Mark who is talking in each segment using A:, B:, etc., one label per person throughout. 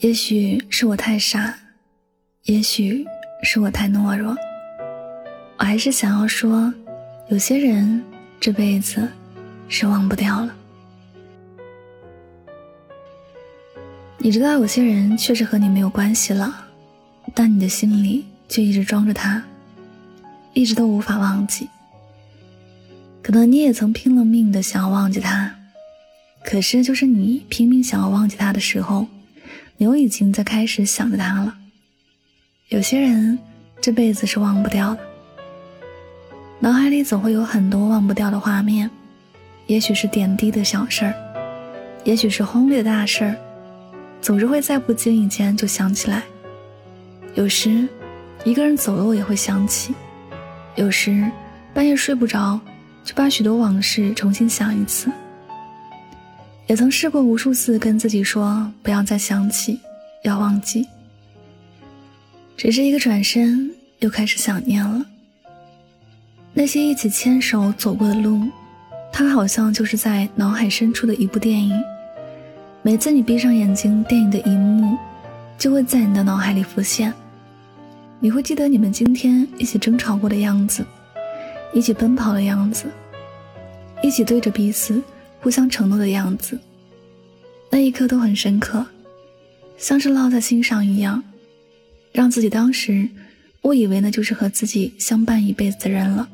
A: 也许是我太傻，也许是我太懦弱。我还是想要说，有些人这辈子是忘不掉了。你知道，有些人确实和你没有关系了，但你的心里却一直装着他，一直都无法忘记。可能你也曾拼了命的想要忘记他，可是就是你拼命想要忘记他的时候，你又已经在开始想着他了。有些人这辈子是忘不掉的。脑海里总会有很多忘不掉的画面，也许是点滴的小事儿，也许是轰烈的大事儿，总是会在不经意间就想起来。有时，一个人走了我也会想起；有时，半夜睡不着，就把许多往事重新想一次。也曾试过无数次跟自己说不要再想起，要忘记，只是一个转身又开始想念了。那些一起牵手走过的路，它好像就是在脑海深处的一部电影。每次你闭上眼睛，电影的一幕就会在你的脑海里浮现。你会记得你们今天一起争吵过的样子，一起奔跑的样子，一起对着彼此互相承诺的样子。那一刻都很深刻，像是烙在心上一样，让自己当时误以为那就是和自己相伴一辈子的人了。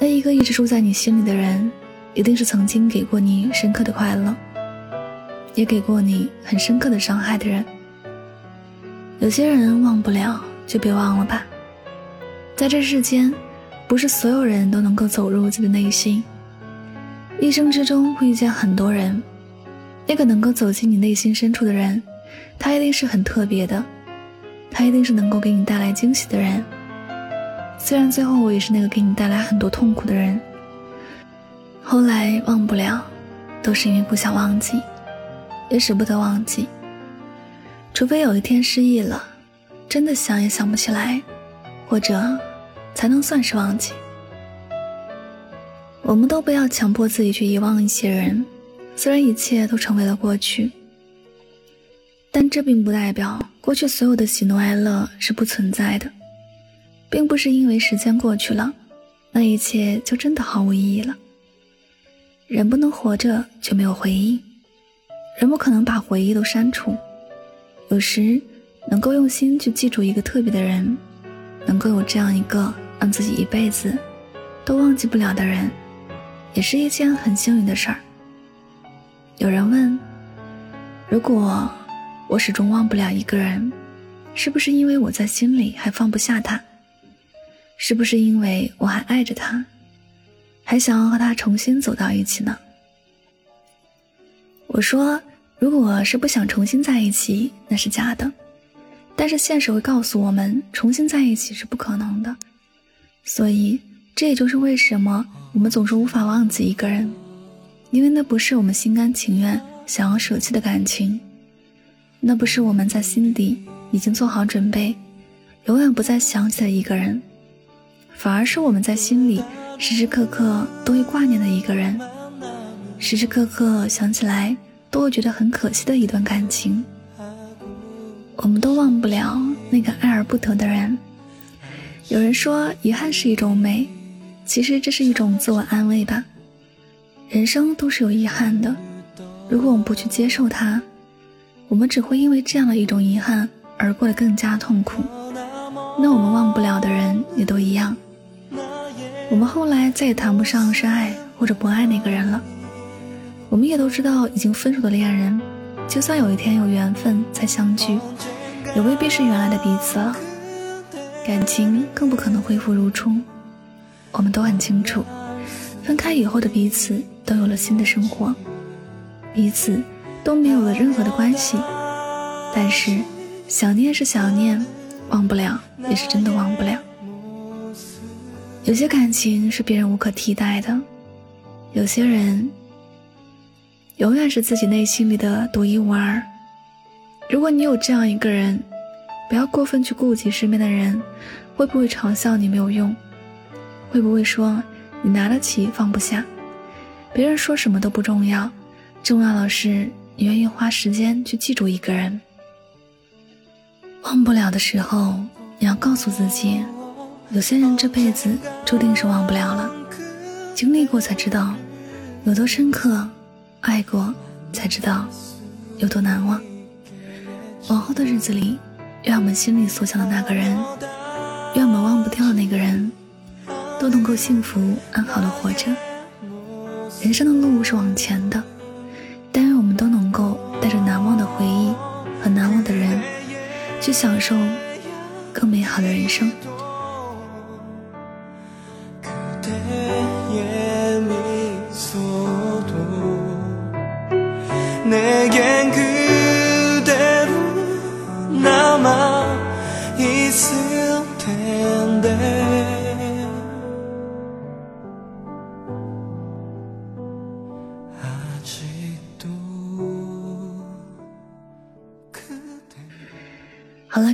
A: 那一个一直住在你心里的人，一定是曾经给过你深刻的快乐，也给过你很深刻的伤害的人。有些人忘不了，就别忘了吧。在这世间，不是所有人都能够走入自己的内心。一生之中会遇见很多人，那个能够走进你内心深处的人，他一定是很特别的，他一定是能够给你带来惊喜的人。虽然最后我也是那个给你带来很多痛苦的人，后来忘不了，都是因为不想忘记，也舍不得忘记。除非有一天失忆了，真的想也想不起来，或者才能算是忘记。我们都不要强迫自己去遗忘一些人，虽然一切都成为了过去，但这并不代表过去所有的喜怒哀乐是不存在的。并不是因为时间过去了，那一切就真的毫无意义了。人不能活着就没有回忆，人不可能把回忆都删除。有时，能够用心去记住一个特别的人，能够有这样一个让自己一辈子都忘记不了的人，也是一件很幸运的事儿。有人问：如果我始终忘不了一个人，是不是因为我在心里还放不下他？是不是因为我还爱着他，还想要和他重新走到一起呢？我说，如果是不想重新在一起，那是假的。但是现实会告诉我们，重新在一起是不可能的。所以，这也就是为什么我们总是无法忘记一个人，因为那不是我们心甘情愿想要舍弃的感情，那不是我们在心底已经做好准备，永远不再想起的一个人。反而是我们在心里时时刻刻都会挂念的一个人，时时刻刻想起来都会觉得很可惜的一段感情。我们都忘不了那个爱而不得的人。有人说遗憾是一种美，其实这是一种自我安慰吧。人生都是有遗憾的，如果我们不去接受它，我们只会因为这样的一种遗憾而过得更加痛苦。那我们忘不了的人也都一样。我们后来再也谈不上是爱或者不爱那个人了。我们也都知道，已经分手的恋人，就算有一天有缘分再相聚，也未必是原来的彼此了。感情更不可能恢复如初。我们都很清楚，分开以后的彼此都有了新的生活，彼此都没有了任何的关系。但是，想念是想念，忘不了也是真的忘不了。有些感情是别人无可替代的，有些人永远是自己内心里的独一无二。如果你有这样一个人，不要过分去顾及身边的人会不会嘲笑你没有用，会不会说你拿得起放不下。别人说什么都不重要，重要的是你愿意花时间去记住一个人。忘不了的时候，你要告诉自己，有些人这辈子注定是忘不了了。经历过才知道有多深刻，爱过才知道有多难忘。往后的日子里，愿我们心里所想的那个人，愿我们忘不掉的那个人，都能够幸福安好的活着。人生的路是往前的，但愿我们都能够带着难忘的回忆和难忘的人，去享受更美好的人生。好了，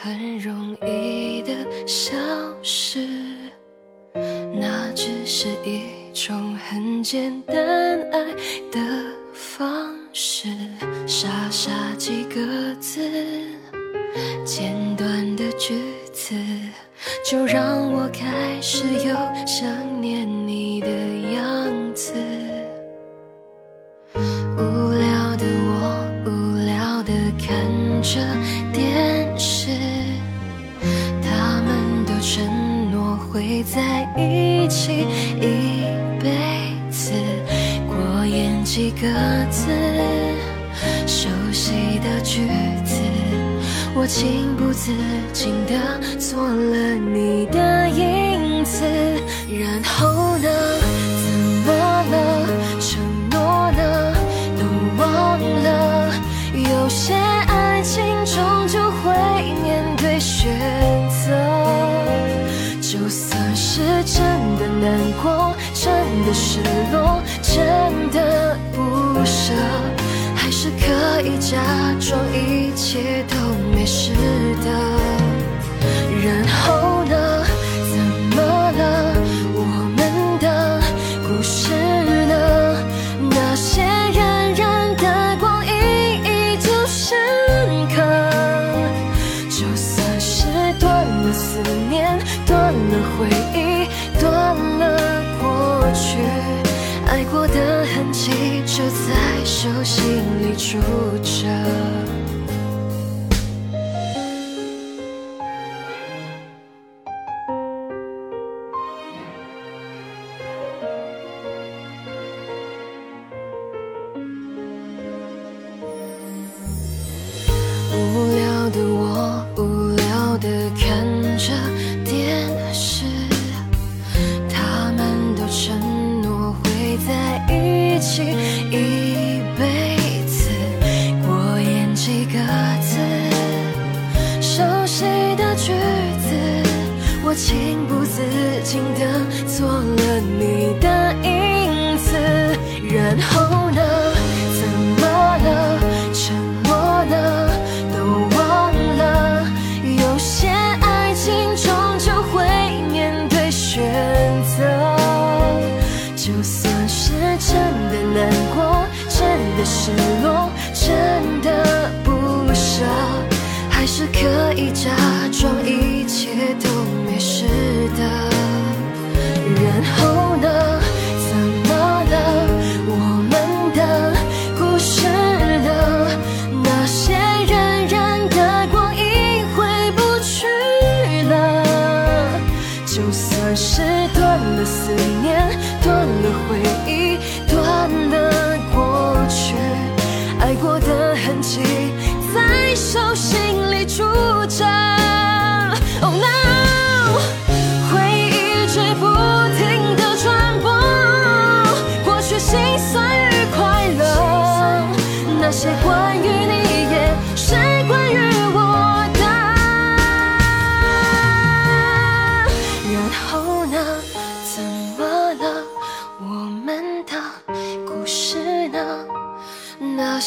B: 很容易的消失，那只是一种很简单爱的方式，傻傻几个字，简短的句子，就让我开始有想念你的样子。的句子，我情不自禁地做了你的影子。然后呢？怎么了？承诺呢？都忘了。有些。爱情终究会面对选择，就算是真的难过、真的失落、真的不舍，是可以假装一切都没事的。然后呢？情不自禁的做了你的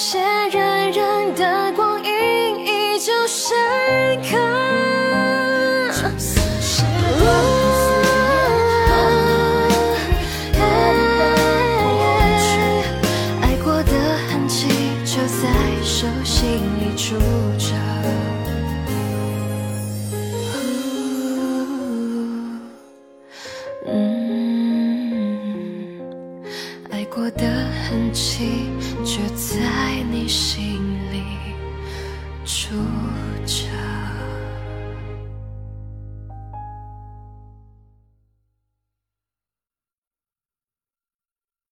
B: 些荏苒的光影依旧深刻。爱过的痕迹就在手心里住着。嗯，爱过的痕迹